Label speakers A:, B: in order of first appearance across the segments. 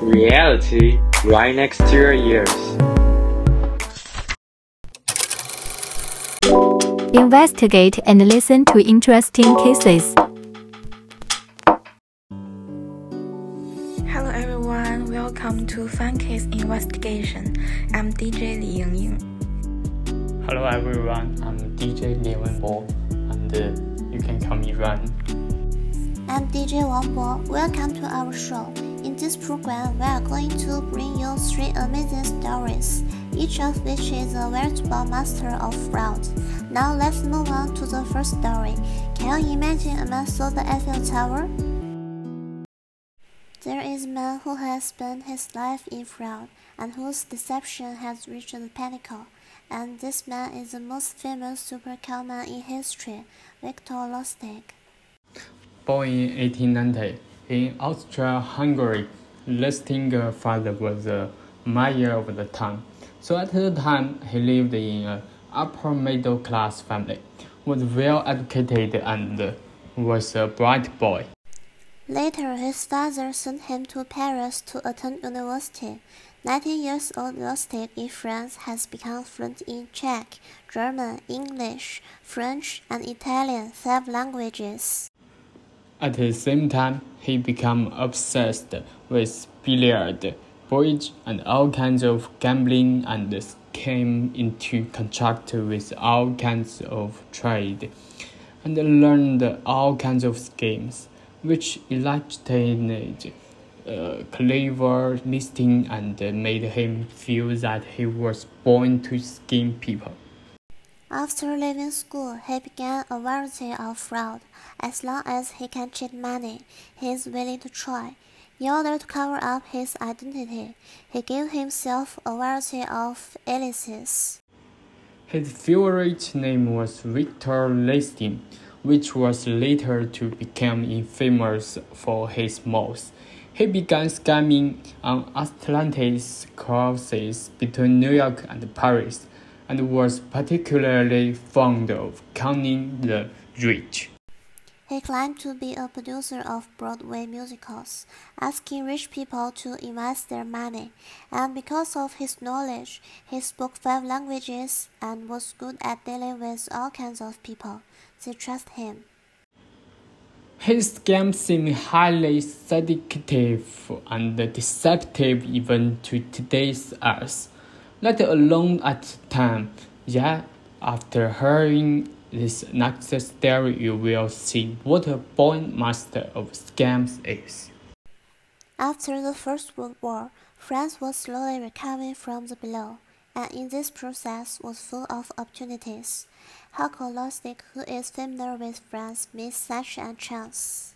A: Reality right next to your ears.
B: Investigate and listen to interesting cases.
C: Hello everyone, welcome to Fun Case Investigation. I'm DJ Li Yingying.
D: Hello everyone, I'm DJ Li Wenbo, and uh, you can call me Ran.
E: I'm DJ Wang Bo. Welcome to our show. In this program, we are going to bring you three amazing stories, each of which is a veritable master of fraud. Now let's move on to the first story. Can you imagine a man saw the Eiffel Tower? There is a man who has spent his life in fraud and whose deception has reached the pinnacle. And this man is the most famous supercarman in history, Victor Lustig.
D: Born in 1890 in Austria-Hungary, Lustinger's father was a mayor of the town. So at the time, he lived in an upper middle class family, was well educated and was a bright boy.
E: Later, his father sent him to Paris to attend university. 19 years old Lustig in France has become fluent in Czech, German, English, French, and Italian, five languages.
D: At the same time, he became obsessed with billiard, bridge, and all kinds of gambling and came into contact with all kinds of trade and learned all kinds of schemes, which elicited uh, clever Lustig and made him feel that he was born to scheme people.
E: After leaving school, he began a variety of fraud. As long as he can cheat money, he is willing to try. In order to cover up his identity, he gave himself a variety of aliases.
D: His favorite name was Victor Lustig, which was later to become infamous for his mouth. He began scamming on Atlantic cruises between New York and Paris and was particularly fond of conning the rich.
E: He claimed to be a producer of Broadway musicals, asking rich people to invest their money, and because of his knowledge, he spoke five languages and was good at dealing with all kinds of people. They trust him.
D: His scams seem highly seductive and deceptive even to today's us let alone at the time. Yet, after hearing this next story, you will see what a born master of scams is.
E: After the First World War, France was slowly recovering from the blow, and in this process was full of opportunities. How could Lustig, who is familiar with France, missed such a chance?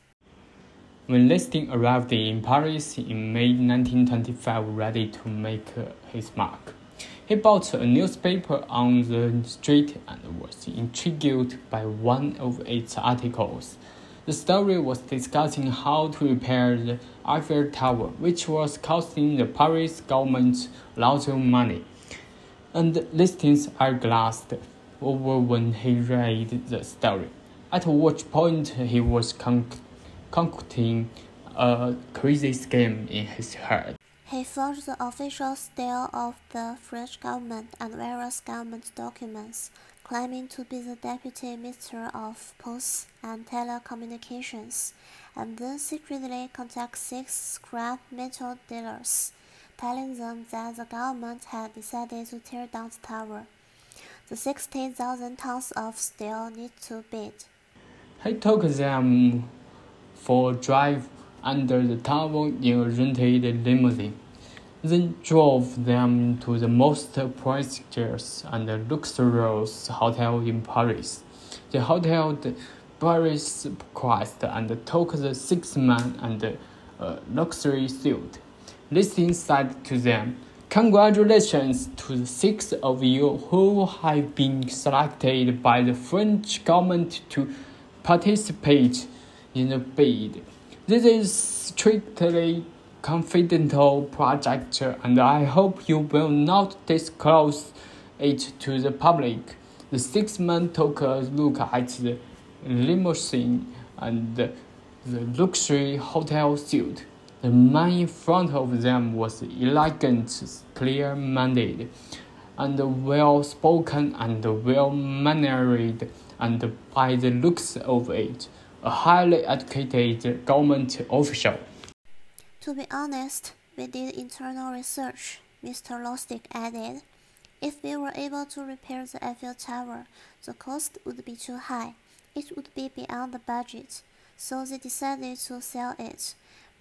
D: When Lustig arrived in Paris in May 1925, ready to make his mark. He bought a newspaper on the street and was intrigued by one of its articles. The story was discussing how to repair the Eiffel Tower, which was costing the Paris government lots of money. And Lustig's eyes glassed over when he read the story, at which point he was concocting a crazy scheme in his head.
E: He forged the official style of the French government and various government documents, claiming to be the Deputy Minister of Posts and Telecommunications, and then secretly contacted six scrap metal dealers, telling them that the government had decided to tear down the tower. The 60,000 tons of steel need to bid.
D: He took them for drive under the tower rented limousine, then drove them to the most prestigious and luxurious hotel in Paris. The hotel the Paris Christ, and took the six men and a luxury suite. Lustig said to them, Congratulations to the six of you who have been selected by the French government to participate in the bid. This is strictly confidential project and I hope you will not disclose it to the public. The six men took a look at the limousine and the luxury hotel suit. The man in front of them was elegant, clear minded, and well spoken and well mannered, and by the looks of it, a highly educated government official.
E: To be honest, we did internal research, Mr. Lustig added. If we were able to repair the Eiffel Tower, the cost would be too high. It would be beyond the budget, so they decided to sell it.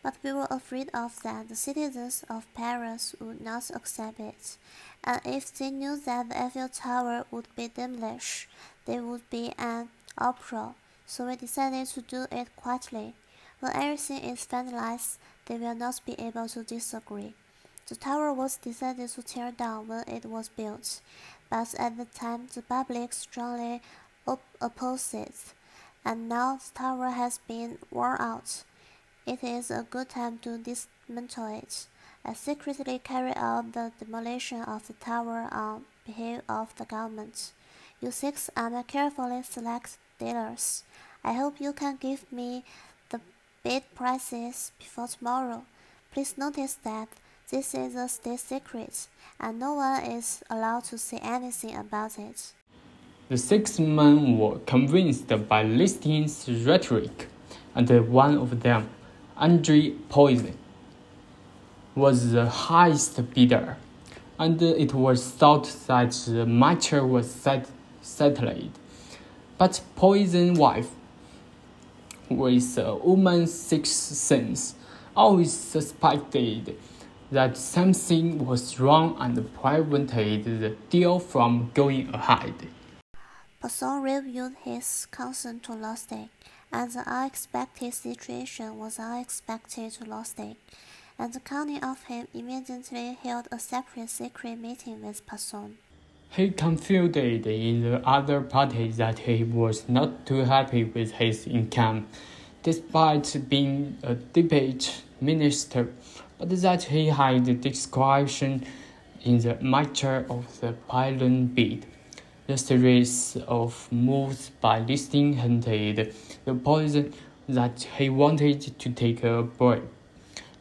E: But we were afraid of that the citizens of Paris would not accept it, and if they knew that the Eiffel Tower would be demolished, there would be an uproar. So we decided to do it quietly. When everything is finalized, they will not be able to disagree. The tower was decided to tear down when it was built, but at the time the public strongly op opposed it, and now the tower has been worn out. It is a good time to dismantle it. I secretly carried out the demolition of the tower on behalf of the government. You six are carefully selected dealers. I hope you can give me the bid prices before tomorrow. Please notice that this is a state secret, and no one is allowed to say anything about it.
D: The six men were convinced by Lustig's rhetoric, and one of them, Andre Poisson, was the highest bidder, and it was thought that the matter was set, settled. But Poisson wife, with uh, a woman's sixth sense, always suspected that something was wrong and prevented the deal from going ahead.
E: Poisson reviewed his concern to Lustig, and the unexpected situation was unexpected to Lustig, and the cunning of him immediately held a separate secret meeting with Poisson.
D: He confided in the other party that he was not too happy with his income, despite being a deputy minister but that he had discretion in the matter of the pylon bid. The series of moves by Lustig hinted the Poisson that he wanted to take a bribe.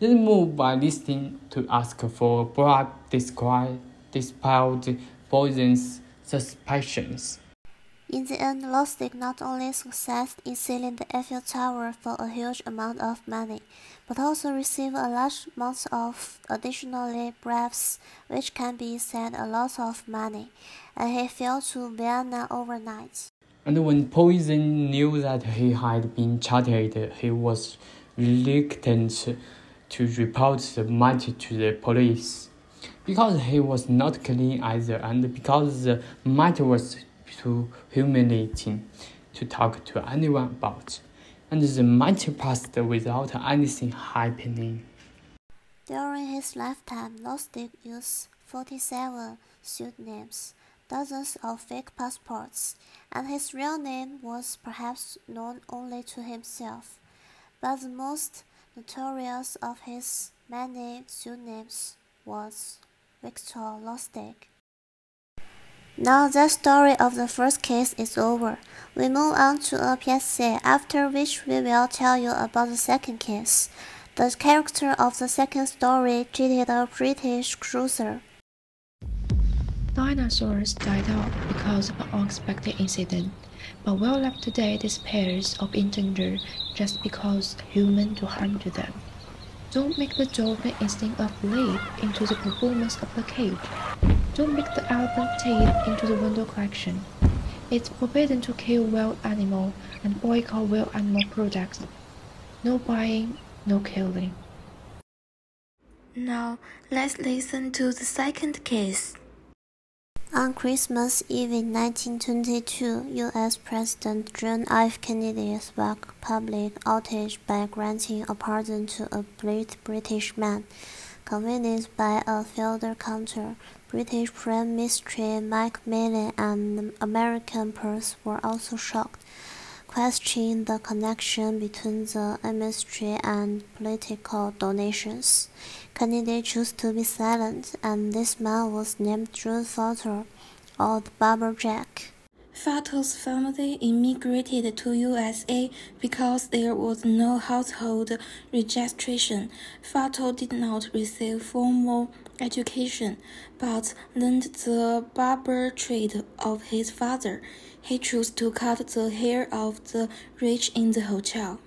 D: This move by Lustig to ask for a bribe described, dispelled Poisson's suspicions.
E: In the end, Lustig not only succeeded in selling the Eiffel Tower for a huge amount of money, but also received a large amount of additional bribes, which can be said a lot of money, and he fell to Vienna overnight.
D: And when Poisson knew that he had been cheated, he was reluctant to report the matter to the police. Because he was not clean either, and because the matter was too humiliating to talk to anyone about, and the matter passed without anything happening.
E: During his lifetime, Lustig used 47 pseudonyms, dozens of fake passports, and his real name was perhaps known only to himself. But the most notorious of his many pseudonyms was Victor Lustig. Now the story of the first case is over. We move on to a PSA, after which we will tell you about the second case. The character of the second story cheated a British cruiser.
F: Dinosaurs died out because of an unexpected incident, but will live today despairs of endanger just because humans do harm to them. Don't make the dolphin instinct of leap into the performance of the cage. Don't make the elephant teeth into the window collection. It's forbidden to kill wild animal and boycott wild animal products. No buying, no killing.
C: Now, let's listen to the second case.
E: On Christmas Eve in 1922, U.S. President John F. Kennedy sparked public outrage by granting a pardon to a British man convinced by a failed counter. British Prime Minister Mike Macmillan and American press were also shocked, questioning the connection between the ministry and political donations. Kennedy chose to be silent, and this man was named John Foster, or the Barber Jack.
C: Fato's family immigrated to USA because there was no household registration. Fato did not receive formal education, but learned the barber trade of his father. He chose to cut the hair of the rich in the hotel.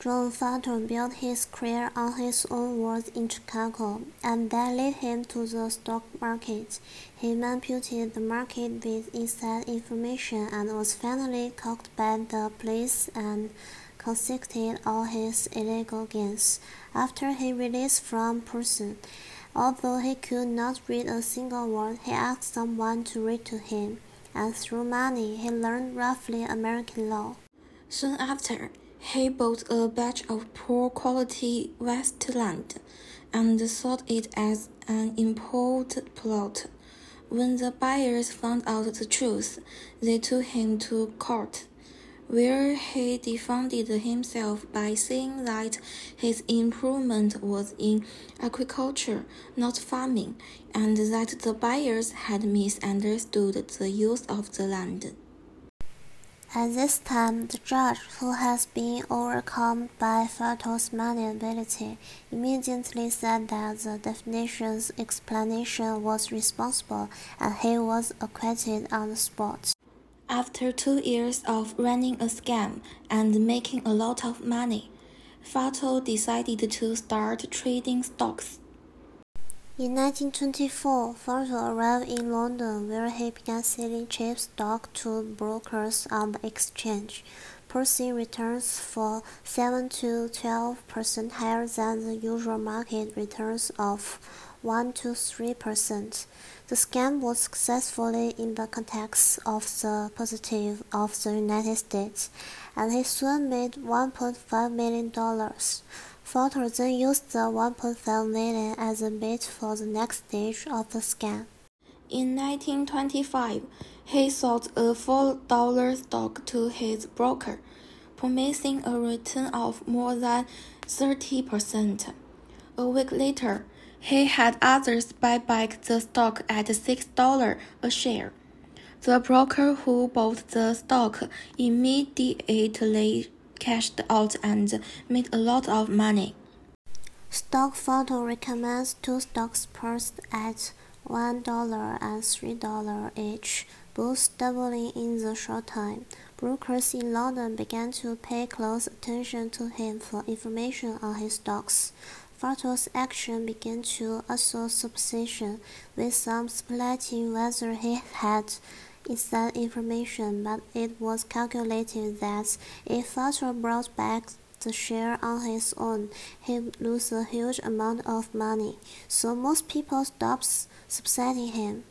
E: John Fato built his career on his own words in Chicago, and that led him to the stock market. He manipulated the market with inside information and was finally caught by the police and confiscated all his illegal gains. After he released from prison, although he could not read a single word, he asked someone to read to him, and through money he learned roughly American law.
C: Soon after, he bought a batch of poor quality West land and sold it as an import plot. When the buyers found out the truth, they took him to court, where he defended himself by saying that his improvement was in agriculture, not farming, and that the buyers had misunderstood the use of the land.
E: At this time, the judge, who has been overcome by Fato's money ability, immediately said that the definition's explanation was responsible and he was acquitted on the spot.
C: After two years of running a scam and making a lot of money, Fato decided to start trading stocks.
E: In 1924, Fato arrived in London where he began selling cheap stock to brokers on the exchange, posting returns for 7 to 12 percent higher than the usual market returns of 1 to 3 percent. The scam was successfully in the context of the positive of the United States, and he soon made $1.5 million. Fato then used the 1.5 million as a bait for the next stage of the scam.
C: In 1925, he sold a $4 stock to his broker, promising a return of more than 30%. A week later, he had others buy back the stock at $6 a share. The broker who bought the stock immediately cashed out and made a lot of money.
E: Stock photo recommends two stocks priced at $1 and $3 each, both doubling in the short time. Brokers in London began to pay close attention to him for information on his stocks. Fato's action began to also suspicion, with some speculating whether he had inside information, but it was calculated that if Fato brought back the share on his own, he'd lose a huge amount of money, so most people stopped subsidizing him.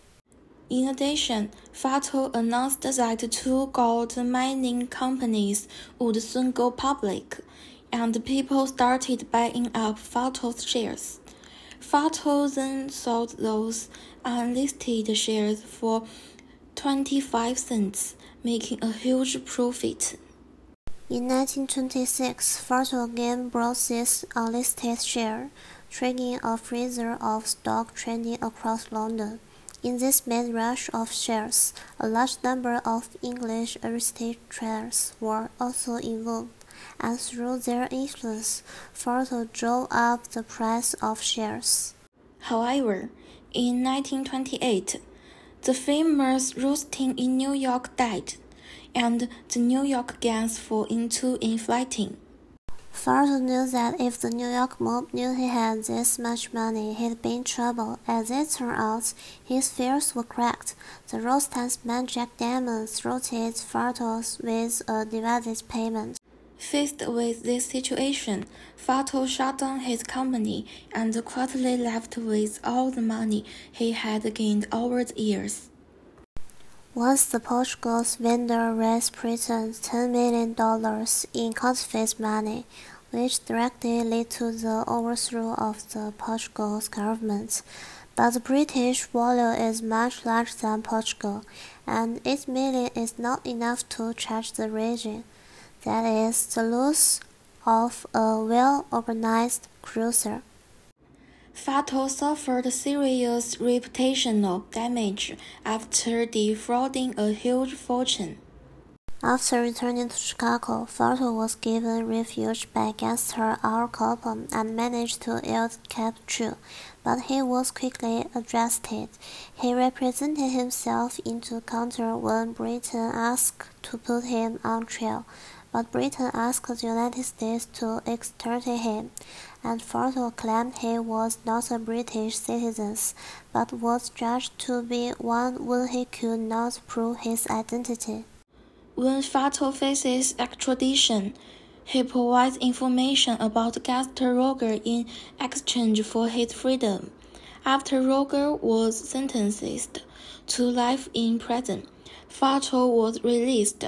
C: In addition, Fato announced that two gold mining companies would soon go public, and people started buying up Fato's shares. Fato then sold those unlisted shares for 25 cents, making a huge profit.
E: In 1926, Fato again bought this unlisted share, triggering a freezer of stock trading across London. In this mad rush of shares, a large number of English aristocrats were also involved, and through their influence, Fato drove up the price of shares.
C: However, in 1928, the famous Rothstein in New York died, and the New York gangs fell into infighting.
E: Fato knew that if the New York mob knew he had this much money, he'd be in trouble. As it turned out, his fears were correct. The Rothstein's man Jack Diamond thwarted Fato with a divided payment.
C: Faced with this situation, Fato shut down his company and quietly left with all the money he had gained over the years.
E: Once the Portugal's vendor raised Britain $10 million in counterfeit money, which directly led to the overthrow of the Portugal's government. But the British volume is much larger than Portugal, and 8 million is not enough to charge the region that is, the loss of a well organized cruiser.
C: Fatal suffered serious reputational damage after defrauding a huge fortune.
E: After returning to Chicago, Fatal was given refuge by gangster Al Capone and managed to elude capture, but he was quickly arrested. He represented himself into counter when Britain asked to put him on trial, but Britain asked the United States to extradite him, and Fatal claimed he was not a British citizen, but was judged to be one when he could not prove his identity.
C: When Fatal faces extradition, he provides information about gangster Roger in exchange for his freedom. After Roger was sentenced to life in prison, Fatal was released.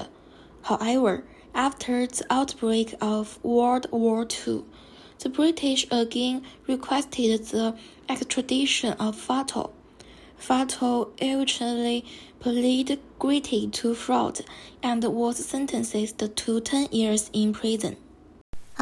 C: However, after the outbreak of World War II, the British again requested the extradition of Fatal. Fatal eventually pleaded guilty to fraud and was sentenced to 10 years in prison.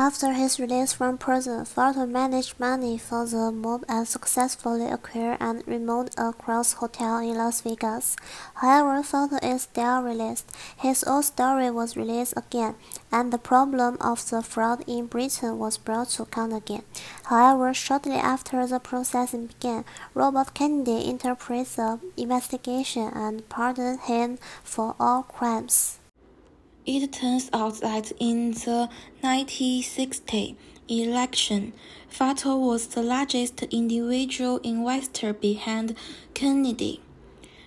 E: After his release from prison, Fatal managed money for the mob and successfully acquired and remodeled a Cross Hotel in Las Vegas. However, Fatal is still released. His old story was released again, and the problem of the fraud in Britain was brought to count again. However, shortly after the processing began, Robert Kennedy interpreted the investigation and pardoned him for all crimes.
C: It turns out that in the 1960 election, Fatal was the largest individual investor behind Kennedy.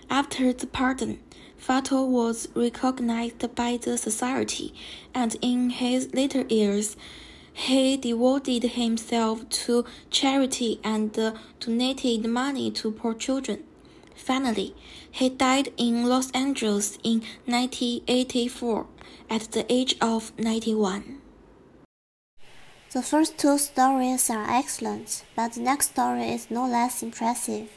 C: After the pardon, Fatal was recognized by the society, and in his later years, he devoted himself to charity and donated money to poor children. Finally, he died in Los Angeles in 1984 at the age of 91.
E: The first two stories are excellent, but the next story is no less impressive.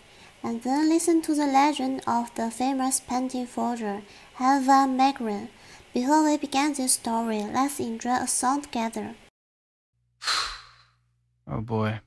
E: And then listen to the legend of the famous painting forger, Ava Magrin. Before we begin this story, let's enjoy a song together.
G: Oh boy.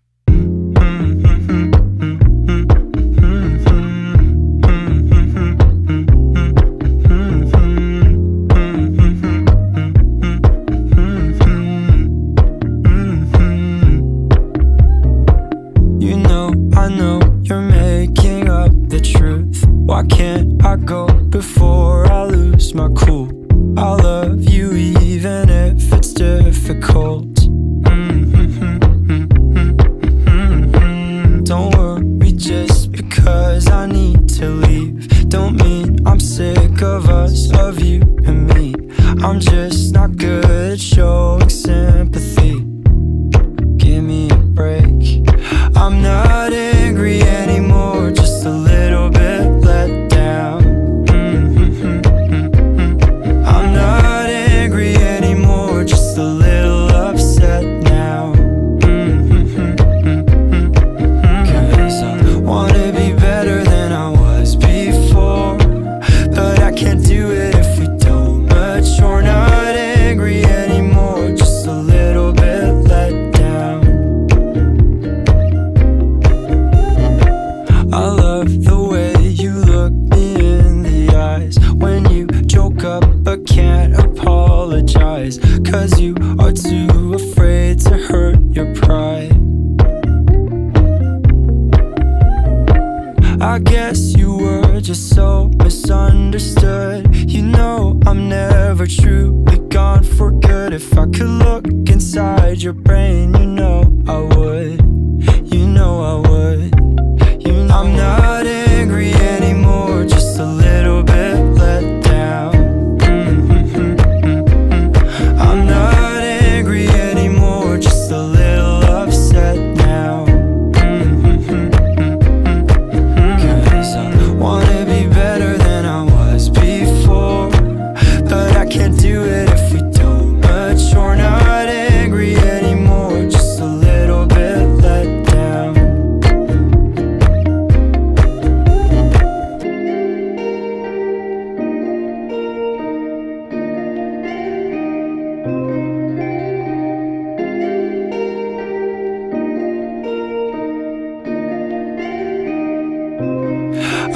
G: You know, I'm never truly gone for good. If I could look inside your brain, you know I would.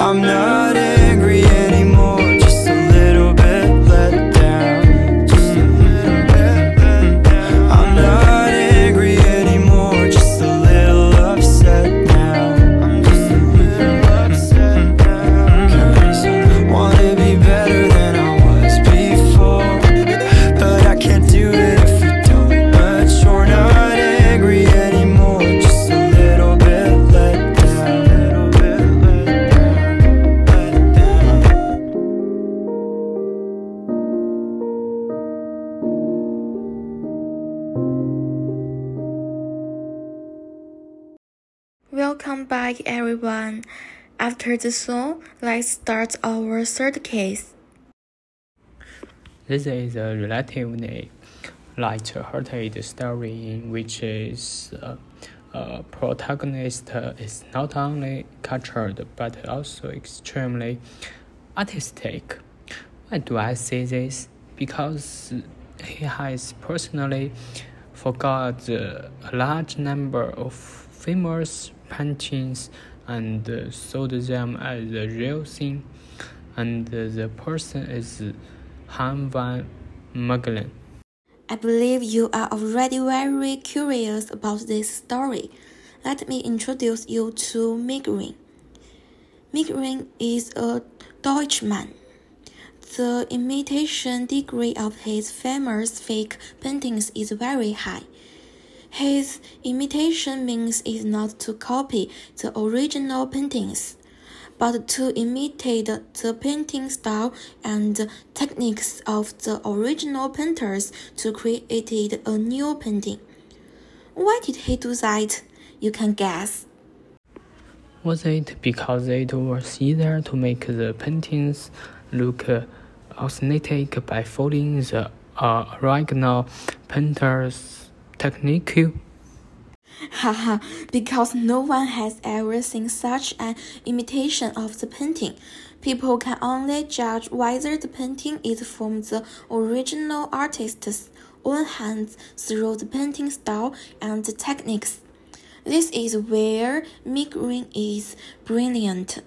G: I'm not
C: After the song, let's start our third case.
D: This is a relatively light-hearted story in which is uh, protagonist is not only cultured but also extremely artistic. Why do I say this? Because he has personally forgot a large number of famous paintings and uh, sold them as the real thing, and the person is Han van Magelen.
C: I believe you are already very curious about this story. Let me introduce you to Migrin. Migrin is a Deutschman. The imitation degree of his famous fake paintings is very high. His imitation means is not to copy the original paintings, but to imitate the painting style and techniques of the original painters to create a new painting. Why did he do that? You can guess.
D: Was it because it was easier to make the paintings look uh, authentic by following the uh, original painter's technique?
C: Haha, because no one has ever seen such an imitation of the painting. People can only judge whether the painting is from the original artist's own hands through the painting style and the techniques. This is where Migrin is brilliant.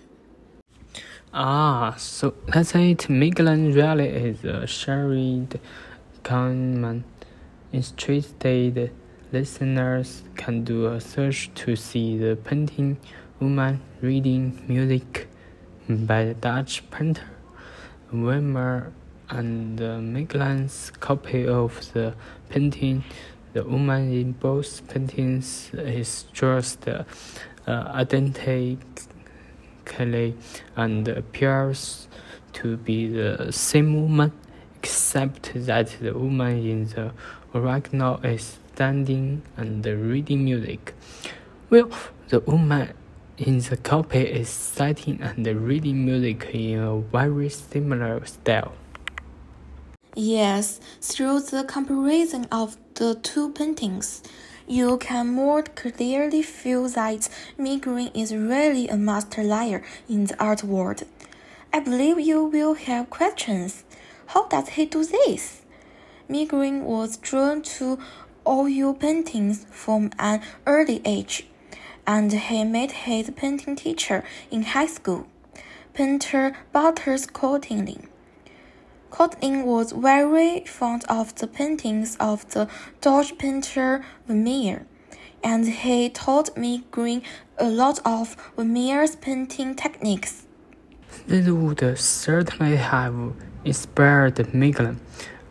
D: Ah, so that's it. Michelin really is a shared common. Interested listeners can do a search to see the painting Woman Reading Music by the Dutch painter Vermeer and Michelin's copy of the painting. The woman in both paintings is dressed uh, identically and appears to be the same woman, except that the woman in the original is standing and reading music. Well, the woman in the copy is sitting and reading music in a very similar style.
C: Yes, through the comparison of the two paintings, you can more clearly feel that Migrin is really a master liar in the art world. I believe you will have questions. How does he do this? Migrin was drawn to oil paintings from an early age, and he met his painting teacher in high school, painter Butters Courtney. Courtney was very fond of the paintings of the Dutch painter Vermeer, and he taught Migrin a lot of Vermeer's painting techniques.
D: This would certainly have inspired Michelin,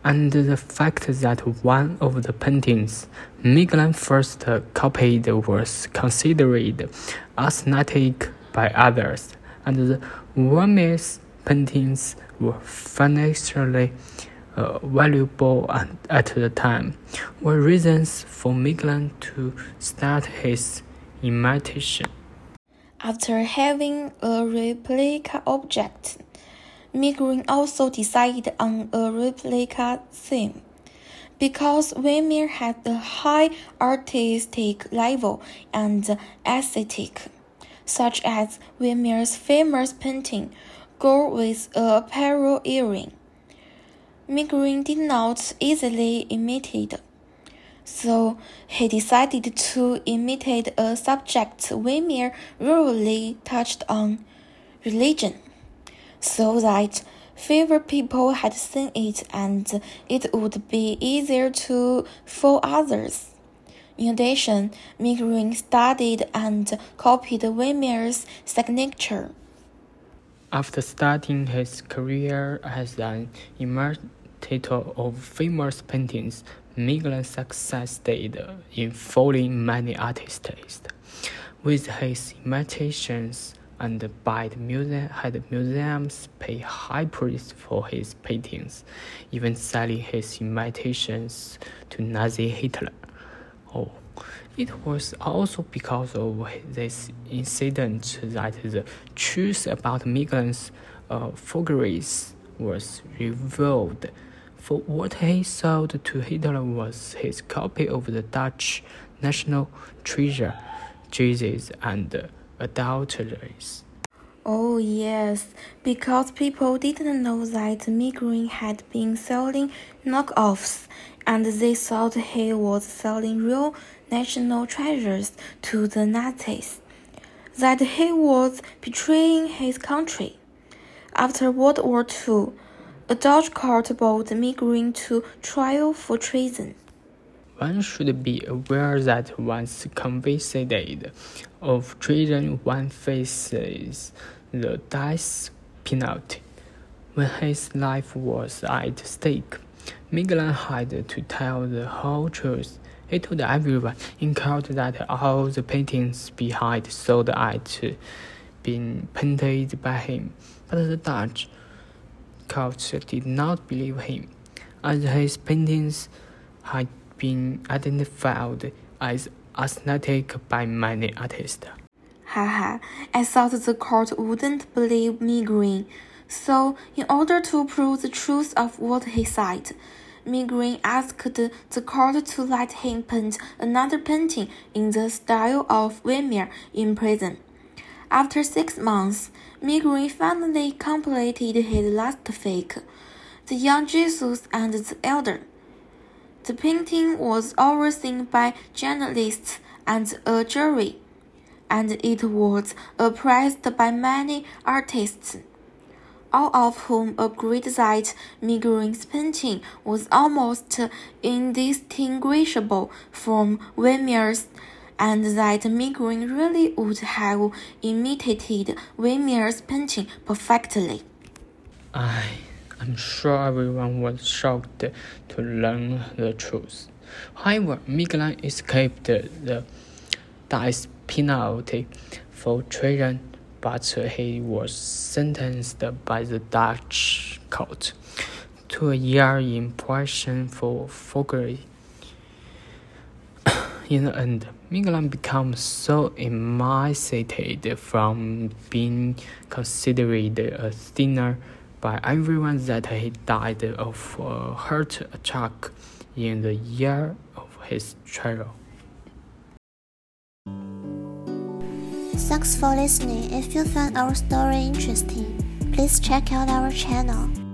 D: and the fact that one of the paintings Michelin first copied was considered aesthetic by others, and the Vermeer's paintings were financially uh, valuable at, at the time, were reasons for Michelin to start his imitation.
C: After having a replica object, Migrin also decided on a replica theme. Because Vermeer had a high artistic level and aesthetic, such as Vermeer's famous painting Girl with a Pearl Earring. Migrin did not easily imitate, so he decided to imitate a subject Vermeer rarely touched on religion, so that fewer people had seen it and it would be easier to fool others. In addition, Megrin studied and copied Vermeer's signature.
D: After starting his career as an imitator of famous paintings, Miguel's success stayed in fooling many artists. With his imitations and by the had museums pay high price for his paintings, even selling his imitations to Nazi Hitler. Oh, it was also because of this incident that the truth about Miguel's uh, was revealed. For what he sold to Hitler was his copy of the Dutch national treasure, Jesus and adulteries.
C: Oh, yes, because people didn't know that Megrin had been selling knockoffs, and they thought he was selling real national treasures to the Nazis, that he was betraying his country. After World War II, a Dutch court brought Megrin to trial for treason.
D: One should be aware that once convicted of treason, one faces the death penalty. When his life was at stake, Miguel had to tell the whole truth. He told everyone in court that all the paintings behind sold had been painted by him, but the Dutch court did not believe him, as his paintings had been identified as aesthetic by many artists.
C: Haha, I thought the court wouldn't believe Megrin. So, in order to prove the truth of what he said, Megrin asked the court to let him paint another painting in the style of Vermeer in prison. After six months, Megrin finally completed his last fake, The Young Jesus and the Elder. The painting was overseen by journalists and a jury and it was appraised by many artists, all of whom agreed that Megrin's painting was almost indistinguishable from Vermeer's and that Megrin really would have imitated Vermeer's painting perfectly.
D: I, I'm sure everyone was shocked to learn the truth. However, Miguel escaped the death penalty for treason, but he was sentenced by the Dutch court to a year in prison for forgery. in the end, Miguel becomes so emaciated from being considered a sinner by everyone that he died of a heart attack in the year of his trial.
E: Thanks for listening. If you found our story interesting, please check out our channel.